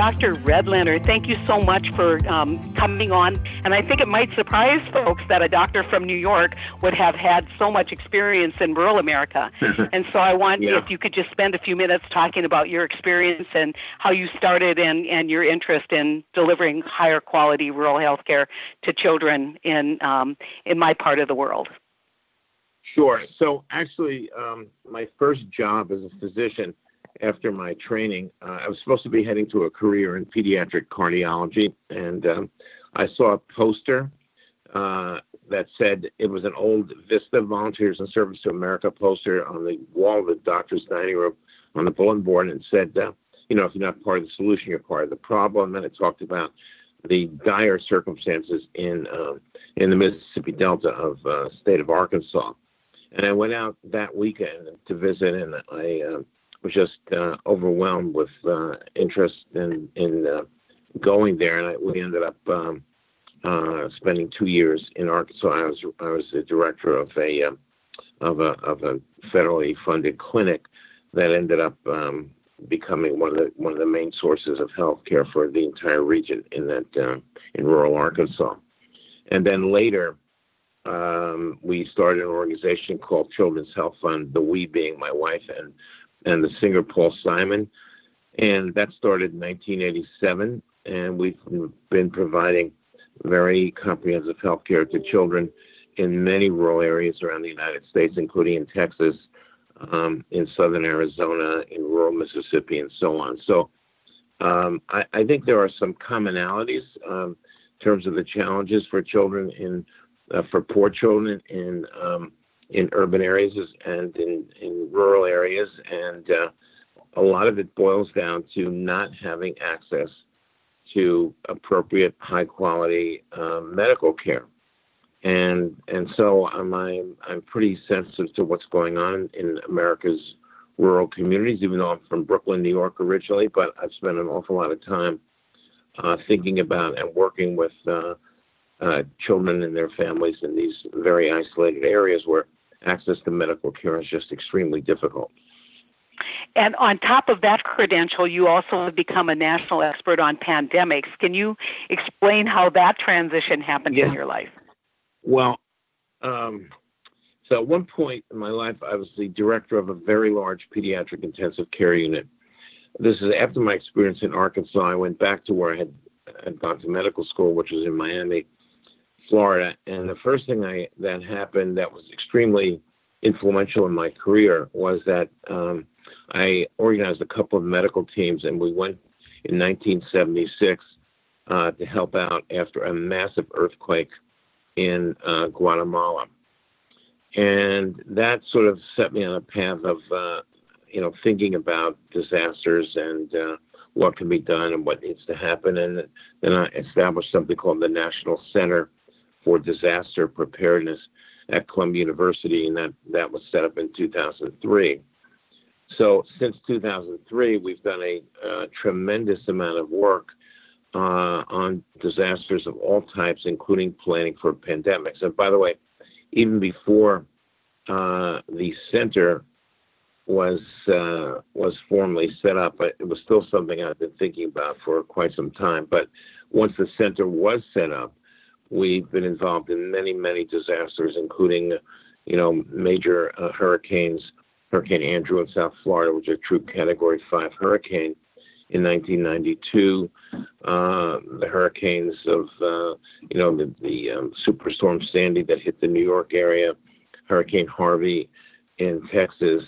Dr. Redlener, thank you so much for um, coming on. And I think it might surprise folks that a doctor from New York would have had so much experience in rural America. and so I want yeah. if you could just spend a few minutes talking about your experience and how you started and, and your interest in delivering higher quality rural health care to children in, um, in my part of the world. Sure. So actually, um, my first job as a physician after my training, uh, I was supposed to be heading to a career in pediatric cardiology, and um, I saw a poster uh, that said it was an old Vista Volunteers in Service to America poster on the wall of the doctor's dining room on the bulletin board, and said, uh, you know, if you're not part of the solution, you're part of the problem. And it talked about the dire circumstances in uh, in the Mississippi Delta of uh, state of Arkansas. And I went out that weekend to visit, and I uh, was just uh, overwhelmed with uh, interest in in uh, going there, and I, we ended up um, uh, spending two years in Arkansas. I was I was the director of a uh, of a of a federally funded clinic that ended up um, becoming one of the one of the main sources of health care for the entire region in that uh, in rural Arkansas. And then later, um, we started an organization called Children's Health Fund. The we being my wife and and the singer Paul Simon. And that started in 1987. And we've been providing very comprehensive health care to children in many rural areas around the United States, including in Texas, um, in southern Arizona, in rural Mississippi, and so on. So um, I, I, think there are some commonalities um, in terms of the challenges for children in uh, for poor children in um, in urban areas and in, in rural areas. And uh, a lot of it boils down to not having access to appropriate, high quality um, medical care. And and so I'm, I'm I'm pretty sensitive to what's going on in America's rural communities, even though I'm from Brooklyn, New York originally. But I've spent an awful lot of time uh, thinking about and working with uh, uh, children and their families in these very isolated areas where access to medical care is just extremely difficult. And on top of that credential, you also have become a national expert on pandemics. Can you explain how that transition happened yeah. in your life? Well, um, so at one point in my life, I was the director of a very large pediatric intensive care unit. This is after my experience in Arkansas. I went back to where I had, had gone to medical school, which was in Miami Florida. And the first thing I, that happened that was extremely influential in my career was that um, I organized a couple of medical teams, and we went in 1976 uh, to help out after a massive earthquake in uh, Guatemala. And that sort of set me on a path of, uh, you know, thinking about disasters and uh, what can be done and what needs to happen. And then I established something called the National Center for disaster preparedness at Columbia University, and that, that was set up in 2003. So since 2003, we've done a, a tremendous amount of work uh, on disasters of all types, including planning for pandemics. And by the way, even before uh, the center was uh, was formally set up, it was still something I've been thinking about for quite some time. But once the center was set up, We've been involved in many, many disasters, including, you know, major uh, hurricanes, Hurricane Andrew in South Florida, which is a true Category 5 hurricane in 1992, uh, the hurricanes of, uh, you know, the, the um, Superstorm Sandy that hit the New York area, Hurricane Harvey in Texas,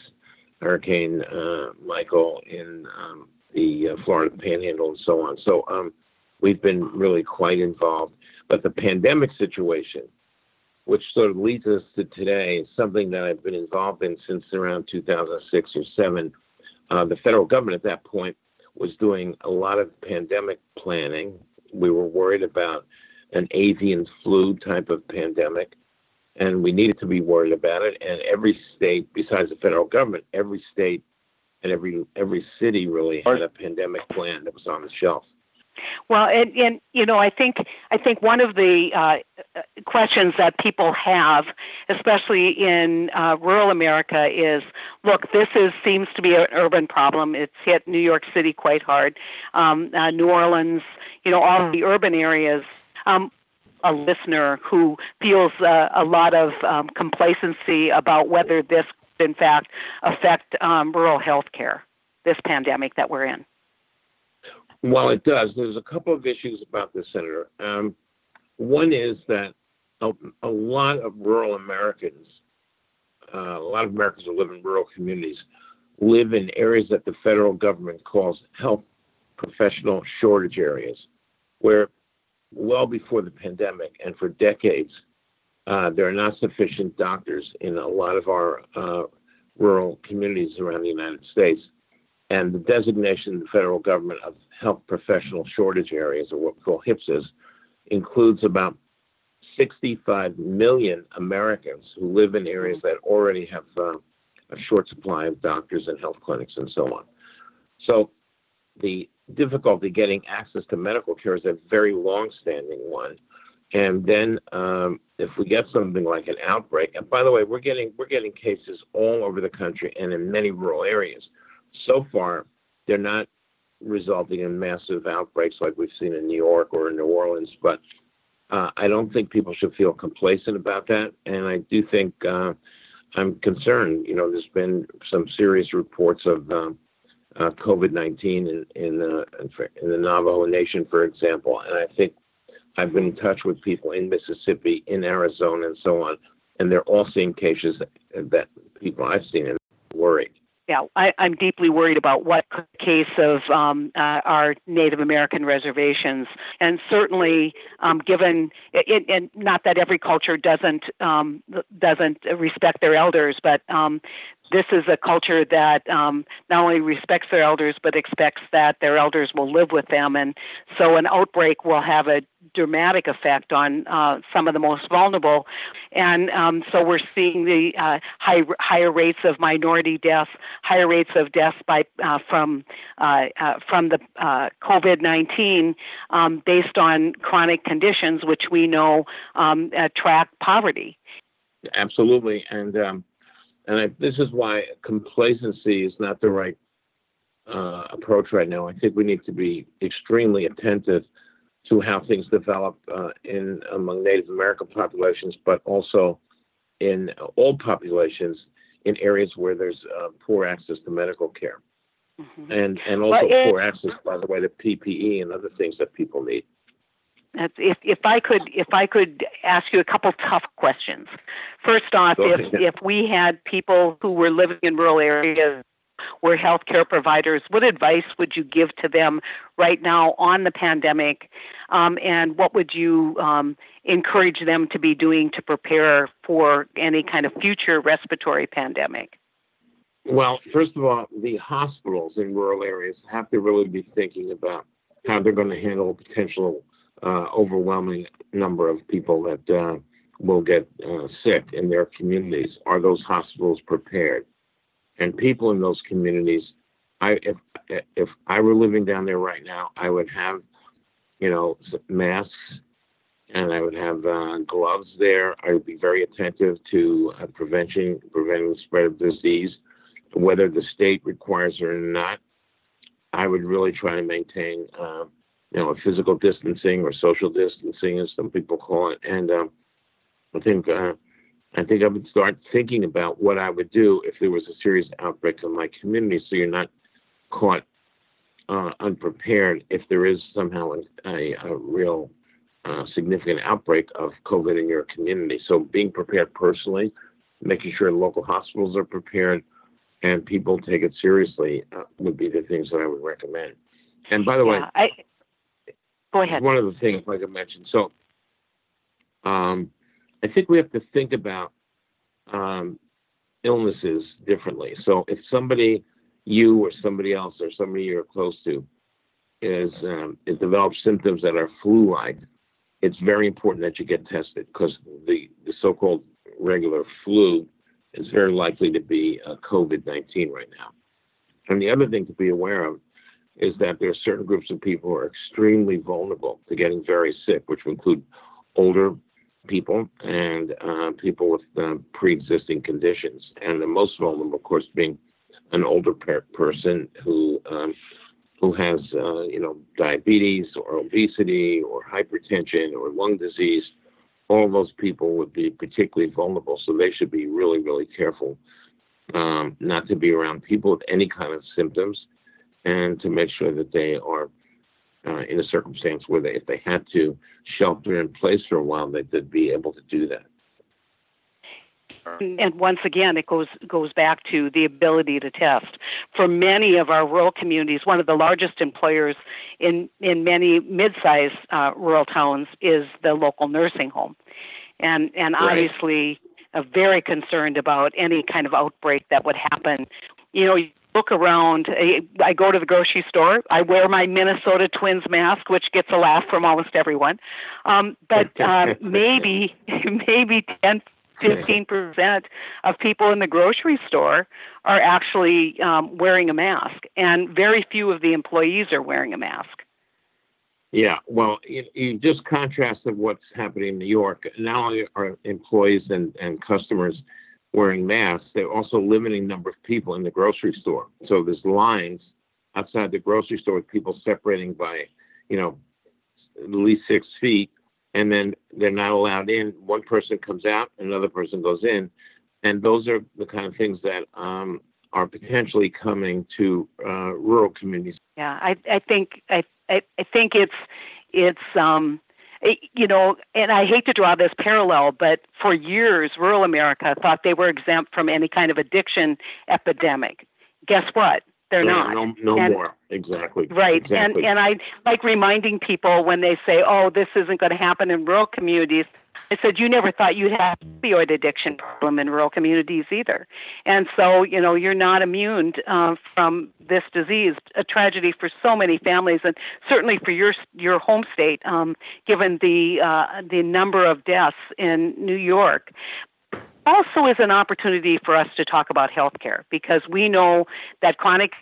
Hurricane uh, Michael in um, the uh, Florida Panhandle, and so on. So um, we've been really quite involved. But the pandemic situation, which sort of leads us to today, is something that I've been involved in since around 2006 or 7. Uh, the federal government at that point was doing a lot of pandemic planning. We were worried about an avian flu type of pandemic, and we needed to be worried about it. And every state, besides the federal government, every state and every every city really had a pandemic plan that was on the shelf. Well, and, and you know, I think I think one of the uh, questions that people have, especially in uh, rural America, is look, this is seems to be an urban problem. It's hit New York City quite hard, um, uh, New Orleans, you know, all the urban areas. Um, a listener who feels uh, a lot of um, complacency about whether this, in fact, affect um, rural health care, this pandemic that we're in. Well, it does. There's a couple of issues about this, Senator. Um, one is that a, a, lot of rural Americans, uh, a lot of Americans who live in rural communities, live in areas that the federal government calls health professional shortage areas, where well before the pandemic and for decades, uh, there are not sufficient doctors in a lot of our uh, rural communities around the United States. And the designation of the federal government of health professional shortage areas, or what we call HPSAs, includes about 65 million Americans who live in areas that already have uh, a short supply of doctors and health clinics and so on. So the difficulty getting access to medical care is a very long-standing one. And then um, if we get something like an outbreak, and by the way, we're getting we're getting cases all over the country and in many rural areas. So far, they're not resulting in massive outbreaks like we've seen in New York or in New Orleans. But uh, I don't think people should feel complacent about that. And I do think uh, I'm concerned. You know, there's been some serious reports of um, uh, COVID-19 in in the, in the Navajo Nation, for example. And I think I've been in touch with people in Mississippi, in Arizona, and so on, and they're all seeing cases that, people I've seen and worried yeah, I, am deeply worried about what case of um, uh, our Native American reservations, and certainly um, given it, and not that every culture doesn't um, doesn't respect their elders, but um, this is a culture that um, not only respects their elders but expects that their elders will live with them, and so an outbreak will have a dramatic effect on uh, some of the most vulnerable, and um, so we're seeing the uh, high, higher rates of minority deaths, higher rates of deaths by uh, from uh, uh, from the uh, COVID-19 um, based on chronic conditions, which we know um, track poverty. Absolutely, and um, and I, this is why complacency is not the right uh, approach right now. I think we need to be extremely attentive to how things develop uh, in among Native American populations, but also in all populations in areas where there's uh, poor access to medical care, mm-hmm. and and also it, poor access, by the way, to PPE and other things that people need. If if I could if I could ask you a couple tough questions. First off, if if we had people who were living in rural areas were healthcare providers, what advice would you give to them right now on the pandemic? Um, and what would you um, encourage them to be doing to prepare for any kind of future respiratory pandemic? Well, first of all, the hospitals in rural areas have to really be thinking about how they're going to handle potential uh, overwhelming number of people that uh, will get uh, sick in their communities. Are those hospitals prepared? And people in those communities, I if if I were living down there right now, I would have, you know, masks, and I would have uh, gloves there. I would be very attentive to uh, prevention, preventing the spread of disease, whether the state requires it or not. I would really try to maintain uh, you know, physical distancing or social distancing, as some people call it. And um, I think uh, I think I would start thinking about what I would do if there was a serious outbreak in my community, so you're not caught uh, unprepared if there is somehow a, a real uh, significant outbreak of COVID in your community. So being prepared personally, making sure local hospitals are prepared, and people take it seriously uh, would be the things that I would recommend. And by the yeah, way, I, Go ahead. One of the things, like I mentioned, so um, I think we have to think about um, illnesses differently. So if somebody, you or somebody else or somebody you're close to, is um, is develops symptoms that are flu-like, it's very important that you get tested because the, the so-called regular flu is very likely to be uh, COVID-19 right now. And the other thing to be aware of is that there are certain groups of people who are extremely vulnerable to getting very sick, which include older people and uh, people with uh, pre-existing conditions, and the most vulnerable, of course, being an older per- person who um, who has uh, you know diabetes or obesity or hypertension or lung disease. All those people would be particularly vulnerable, so they should be really, really careful um, not to be around people with any kind of symptoms, and to make sure that they are uh, in a circumstance where they, if they had to shelter in place for a while, they would be able to do that. And once again, it goes goes back to the ability to test. For many of our rural communities, one of the largest employers in in many mid-sized uh, rural towns is the local nursing home, and and right. obviously uh, very concerned about any kind of outbreak that would happen. You know, look around. I go to the grocery store. I wear my Minnesota Twins mask, which gets a laugh from almost everyone. Um, but um, maybe, maybe 10, 15 percent of people in the grocery store are actually um, wearing a mask, and very few of the employees are wearing a mask. Yeah, well, you, you just contrasted what's happening in New York. Not only are employees and, and customers wearing masks, they're also limiting number of people in the grocery store. So there's lines outside the grocery store with people separating by, you know, at least six feet, and then they're not allowed in. One person comes out, another person goes in, and those are the kind of things that um, are potentially coming to uh, rural communities. Yeah, I, I think I, I, I think it's it's um, you know, and I hate to draw this parallel, but for years, rural America thought they were exempt from any kind of addiction epidemic. Guess what? They're no, not. No, no and, more. Exactly. Right. Exactly. And and I like reminding people when they say, "Oh, this isn't going to happen in rural communities." I said, you never thought you'd have opioid addiction problem in rural communities either. And so, you know, you're not immune uh, from this disease, a tragedy for so many families, and certainly for your your home state, um, given the uh, the number of deaths in New York also is an opportunity for us to talk about healthcare because we know that chronic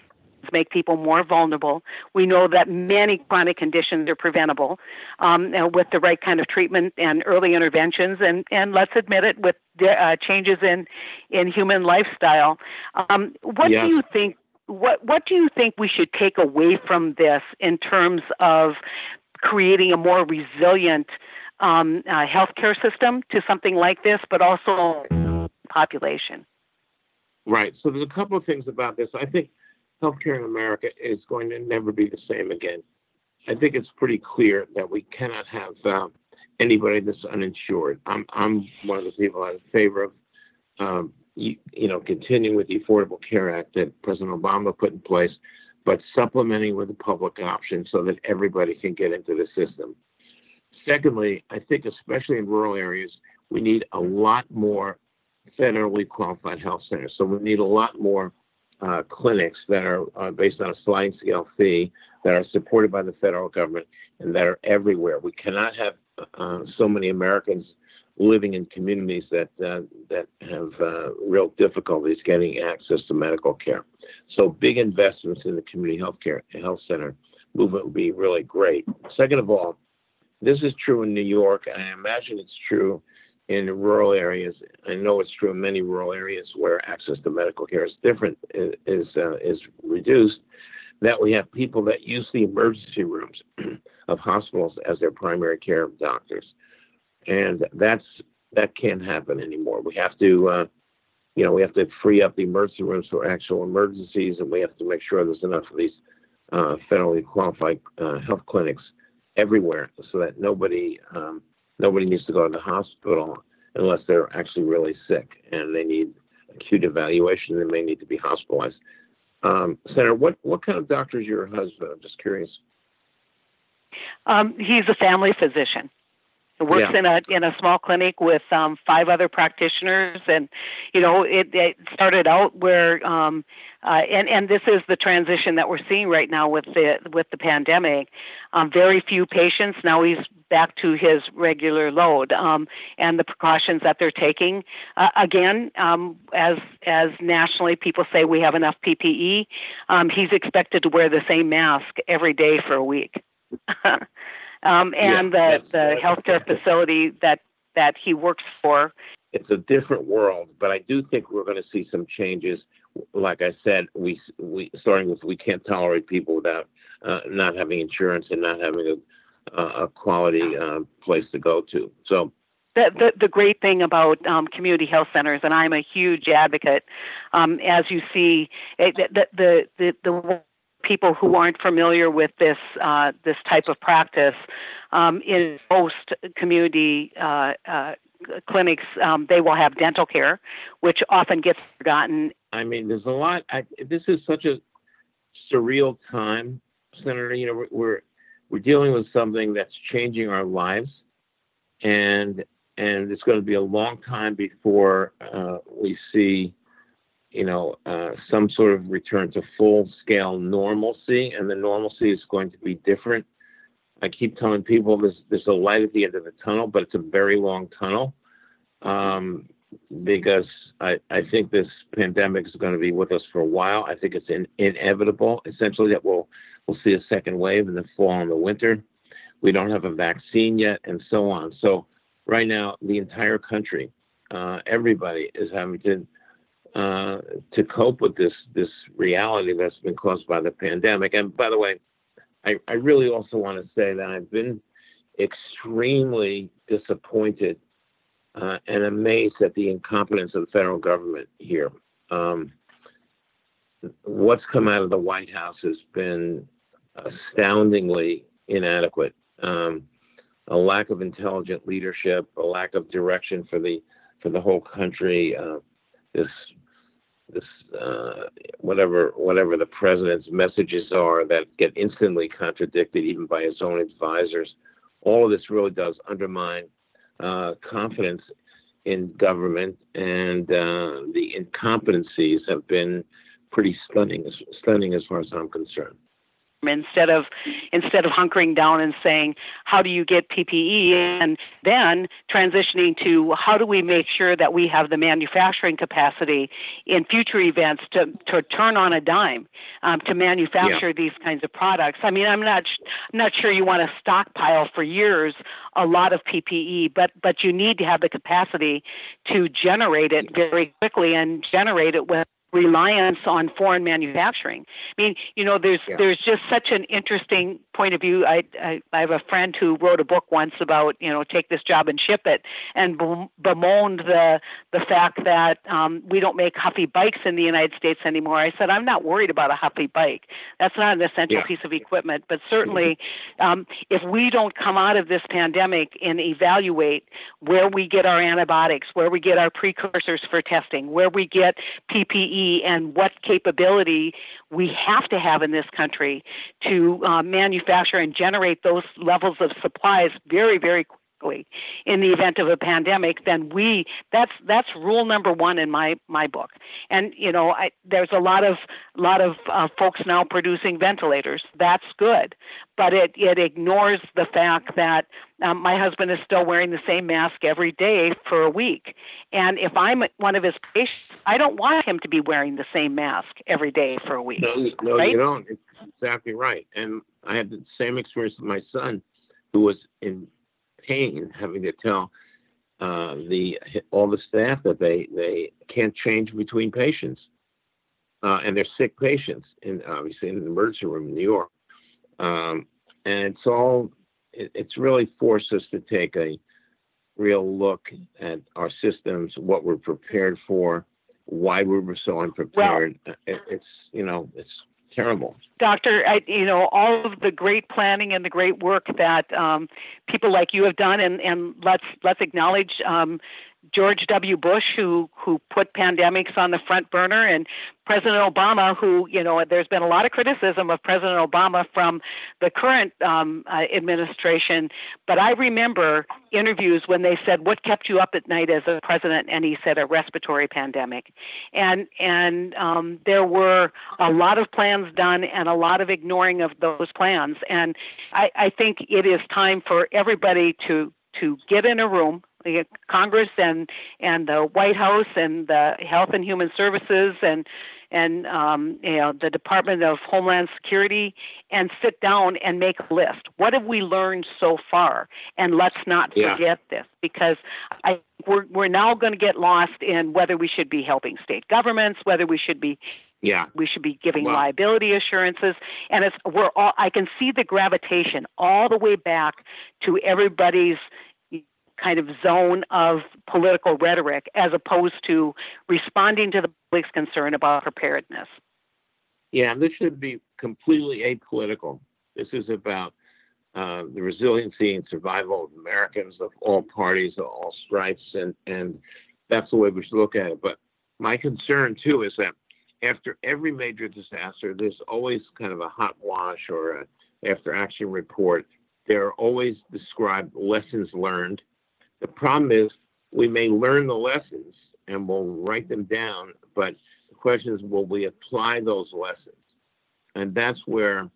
make people more vulnerable. We know that many chronic conditions are preventable um, with the right kind of treatment and early interventions, and, and let's admit it, with uh, changes in, in human lifestyle. Um, what yeah. do you think? What What do you think we should take away from this in terms of creating a more resilient um, uh, healthcare system to something like this, but also population? Right. So there's a couple of things about this. I think healthcare in America is going to never be the same again. I think it's pretty clear that we cannot have uh, anybody that's uninsured. I'm I'm one of the people in favor of um, you, you, know continuing with the Affordable Care Act that President Obama put in place, but supplementing with a public option so that everybody can get into the system. Secondly, I think especially in rural areas, we need a lot more federally qualified health centers. So we need a lot more uh, clinics that are uh, based on a sliding scale fee that are supported by the federal government and that are everywhere. We cannot have uh, so many Americans living in communities that uh, that have uh, real difficulties getting access to medical care. So big investments in the community health care health center movement would be really great. Second of all, this is true in New York, and I imagine it's true in rural areas. I know it's true in many rural areas where access to medical care is different, is uh, is reduced. That we have people that use the emergency rooms of hospitals as their primary care doctors, and that's that can't happen anymore. We have to, uh, you know, we have to free up the emergency rooms for actual emergencies, and we have to make sure there's enough of these uh, federally qualified uh, health clinics everywhere, so that nobody um, nobody needs to go to the hospital unless they're actually really sick and they need acute evaluation and may need to be hospitalized. Um, Senator, what, what kind of doctor is your husband? I'm just curious. Um, he's a family physician. Works Yeah. in a in a small clinic with um, five other practitioners, and you know it, it started out where um, uh, and and this is the transition that we're seeing right now with the with the pandemic. Um, very few patients now. He's back to his regular load, um, and the precautions that they're taking. Uh, again, um, as as nationally people say we have enough PPE, um, he's expected to wear the same mask every day for a week. um, and Yeah, the the healthcare facility that that he works for it's a different world, but I do think we're going to see some changes. Like I said, we we starting with we can't tolerate people without uh, not having insurance and not having a a quality uh, place to go to. So the, the, the great thing about um, community health centers, and I'm a huge advocate, um, as you see, it, the, the, the, the people who aren't familiar with this uh, this type of practice, um, in most community uh, uh, clinics, um, they will have dental care, which often gets forgotten. I mean, there's a lot. I, this is such a surreal time, Senator. You know, we're, we're dealing with something that's changing our lives, and and it's going to be a long time before uh, we see, you know, uh, some sort of return to full scale normalcy, and the normalcy is going to be different. I keep telling people there's there's a light at the end of the tunnel, but it's a very long tunnel. Um, because I, I think this pandemic is going to be with us for a while. I think it's in, inevitable, essentially, that we'll we'll see a second wave in the fall and the winter. We don't have a vaccine yet, and so on. So right now, the entire country, uh, everybody is having to uh, to cope with this this reality that's been caused by the pandemic. And by the way, I, I really also want to say that I've been extremely disappointed uh, and amazed at the incompetence of the federal government here. Um, what's come out of the White House has been astoundingly inadequate. Um, a lack of intelligent leadership, a lack of direction for the for the whole country. Uh, this this uh, whatever whatever the president's messages are that get instantly contradicted even by his own advisors. All of this really does undermine uh, confidence in government, and uh, the incompetencies have been pretty stunning, stunning as far as I'm concerned. Instead of instead of hunkering down and saying how do you get PPE, and then transitioning to how do we make sure that we have the manufacturing capacity in future events to to turn on a dime um, to manufacture yeah. these kinds of products. I mean, I'm not I'm not sure you want to stockpile for years a lot of PPE, but but you need to have the capacity to generate it very quickly and generate it with reliance on foreign manufacturing. I mean, you know, there's Yeah. there's just such an interesting point of view. I, I I have a friend who wrote a book once about you know take this job and ship it, and be- bemoaned the the fact that um, we don't make Huffy bikes in the United States anymore. I said I'm not worried about a Huffy bike. That's not an essential Yeah. piece of equipment, but certainly um, if we don't come out of this pandemic and evaluate where we get our antibiotics, where we get our precursors for testing, where we get PPE, and what capability we have to have in this country to uh, manufacture and generate those levels of supplies very, very quickly in the event of a pandemic, then we that's that's rule number one in my my book. And you know, I, there's a lot of lot of uh, folks now producing ventilators. That's good, but it it ignores the fact that um, my husband is still wearing the same mask every day for a week. And if I'm one of his patients, I don't want him to be wearing the same mask every day for a week. No, you- no, Right? you don't. It's exactly right. And I had the same experience with my son, who was in pain, having to tell uh, the all the staff that they they can't change between patients, uh, and they're sick patients, in obviously in the emergency room in New York. Um, and it's all it, it's really forced us to take a real look at our systems, what we're prepared for, why we were so unprepared. it, it's you know it's terrible. Doctor, I, you know, all of the great planning and the great work that um, people like you have done, and, and let's let's acknowledge um, George W. Bush, who who put pandemics on the front burner, and President Obama, who you know, there's been a lot of criticism of President Obama from the current um, uh, administration. But I remember interviews when they said, "What kept you up at night as a president?" And he said, "A respiratory pandemic," and and um, there were a lot of plans done and a lot of ignoring of those plans. And I, I think it is time for everybody to to get in a room the Congress and and the White House and the Health and Human Services and and um, you know the Department of Homeland Security and sit down and make a list. What have we learned so far? And let's not yeah. forget this because I we're we're now going to get lost in whether we should be helping state governments, whether we should be yeah we should be giving liability assurances and it's we're all i can see the gravitation all the way back to everybody's kind of zone of political rhetoric as opposed to responding to the public's concern about preparedness. Yeah, this should be completely apolitical. This is about uh, the resiliency and survival of Americans of all parties, of all stripes, and, and that's the way we should look at it. But my concern too is that after every major disaster, there's always kind of a hot wash or a after action report. There are always described lessons learned the problem is we may learn the lessons and we'll write them down, but the question is, will we apply those lessons? And that's where,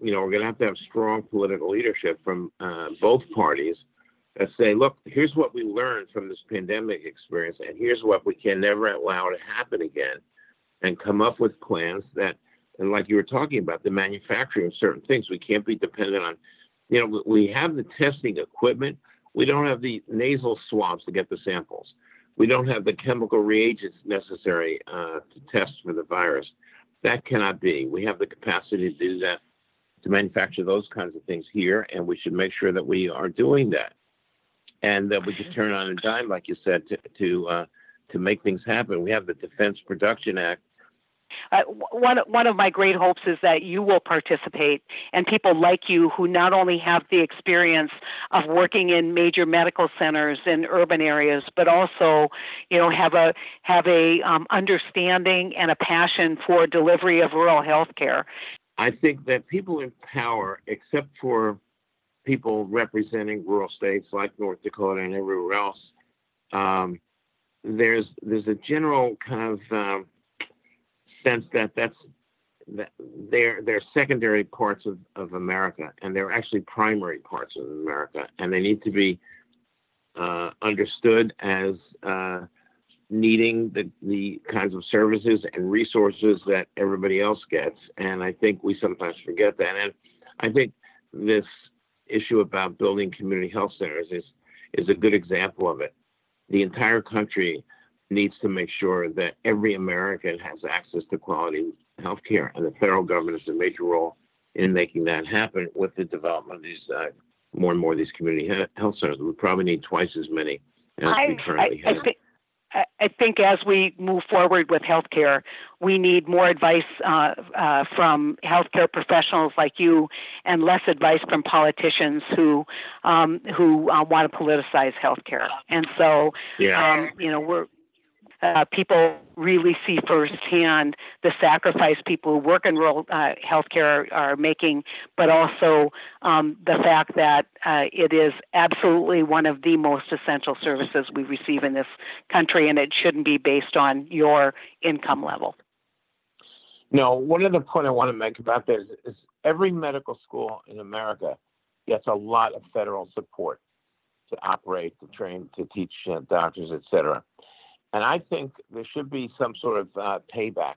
you know, we're going to have to have strong political leadership from uh, both parties that say, look, here's what we learned from this pandemic experience, and here's what we can never allow to happen again, and come up with plans that, and like you were talking about, the manufacturing of certain things, we can't be dependent on, you know, we have the testing equipment we don't have the nasal swabs to get the samples. We don't have the chemical reagents necessary uh, to test for the virus. That cannot be. We have the capacity to do that, to manufacture those kinds of things here, and we should make sure that we are doing that, and that we can turn on a dime, like you said, to to uh, to make things happen. We have the Defense Production Act uh, one one of my great hopes is that you will participate and people like you who not only have the experience of working in major medical centers in urban areas but also you know have a have a um, understanding and a passion for delivery of rural health care i think that people in power except for people representing rural states like north dakota and everywhere else um, there's there's a general kind of um, sense that that's that they're they're secondary parts of, of America and they're actually primary parts of America and they need to be uh, understood as uh, needing the, the kinds of services and resources that everybody else gets and I think we sometimes forget that and I think this issue about building community health centers is is a good example of it. The entire country needs to make sure that every American has access to quality health care, and the federal government has a major role in making that happen with the development of these uh, more and more of these community health centers. We probably need twice as many as I, we currently I, have. I think, I think as we move forward with healthcare, we need more advice uh, uh, from healthcare professionals like you, and less advice from politicians who um, who uh, want to politicize healthcare. And so, yeah. um, you know, we're uh, people really see firsthand the sacrifice people who work in rural uh, healthcare are, are making, but also um, the fact that uh, it is absolutely one of the most essential services we receive in this country, and it shouldn't be based on your income level. No, one other point I want to make about this is every medical school in America gets a lot of federal support to operate, to train, to teach uh, doctors, et cetera. And I think there should be some sort of uh, payback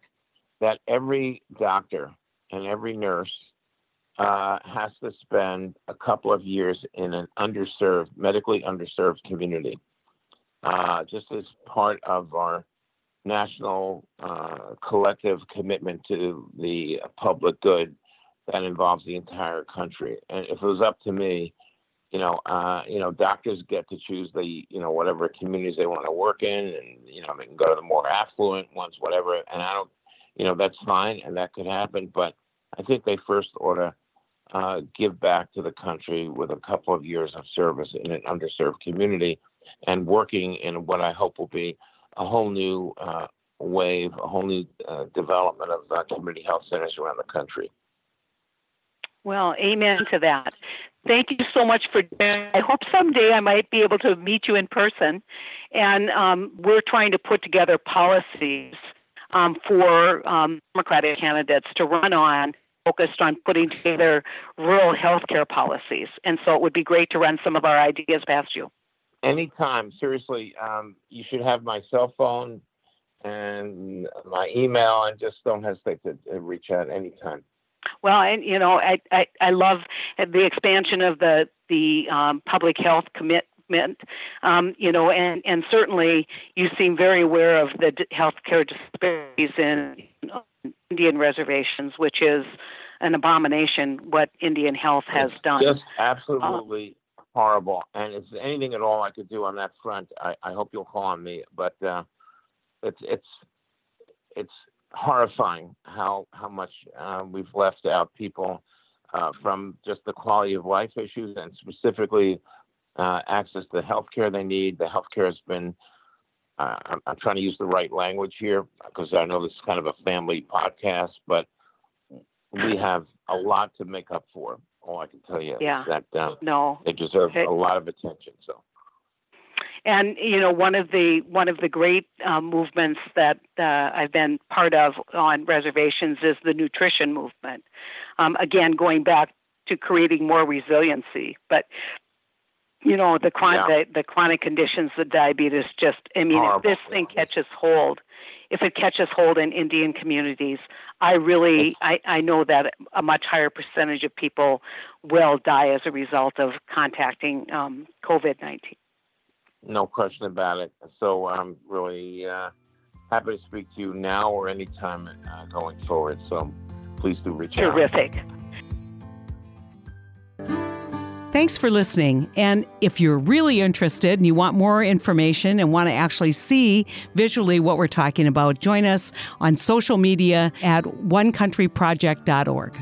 that every doctor and every nurse uh, has to spend a couple of years in an underserved, medically underserved community, uh, just as part of our national uh, collective commitment to the public good that involves the entire country. And if it was up to me, you know, uh, you know, doctors get to choose the, you know, whatever communities they want to work in, and you know, they can go to the more affluent ones, whatever. And I don't, you know, that's fine, and that could happen. But I think they first ought to uh, give back to the country with a couple of years of service in an underserved community, and working in what I hope will be a whole new uh, wave, a whole new uh, development of uh, community health centers around the country. Well, amen to that. Thank you so much for. I hope someday I might be able to meet you in person, and um, we're trying to put together policies um, for um, Democratic candidates to run on focused on putting together rural healthcare policies. And so it would be great to run some of our ideas past you. Anytime, seriously. Um, you should have my cell phone and my email, and just don't hesitate to reach out anytime. Well, and you know, I, I I love the expansion of the the um, public health commitment. Um, you know, and and certainly you seem very aware of the healthcare disparities in Indian reservations, which is an abomination what Indian Health has it's done. Just absolutely uh, horrible. And if there's anything at all I could do on that front, I, I hope you'll call on me. But uh, it's it's it's horrifying how how much uh, we've left out people uh, from just the quality of life issues and specifically uh, access to the health care they need. The health care has been uh, I'm, I'm, trying to use the right language here because I know this is kind of a family podcast, but we have a lot to make up for. All I can tell you yeah. is that um, no, they deserve a lot of attention. So. And you know, one of the one of the great um, movements that uh, I've been part of on reservations is the nutrition movement. Um, again, going back to creating more resiliency, but you know the, chron- yeah. the, the chronic conditions, the diabetes. Just I mean, Horrible. if this thing catches hold, if it catches hold in Indian communities, I really I, I know that a much higher percentage of people will die as a result of contacting um, COVID nineteen. No question about it. So I'm really uh, happy to speak to you now or anytime uh, going forward. So please do reach Terrific. out. Terrific. Thanks for listening. And if you're really interested and you want more information and want to actually see visually what we're talking about, join us on social media at onecountryproject.org.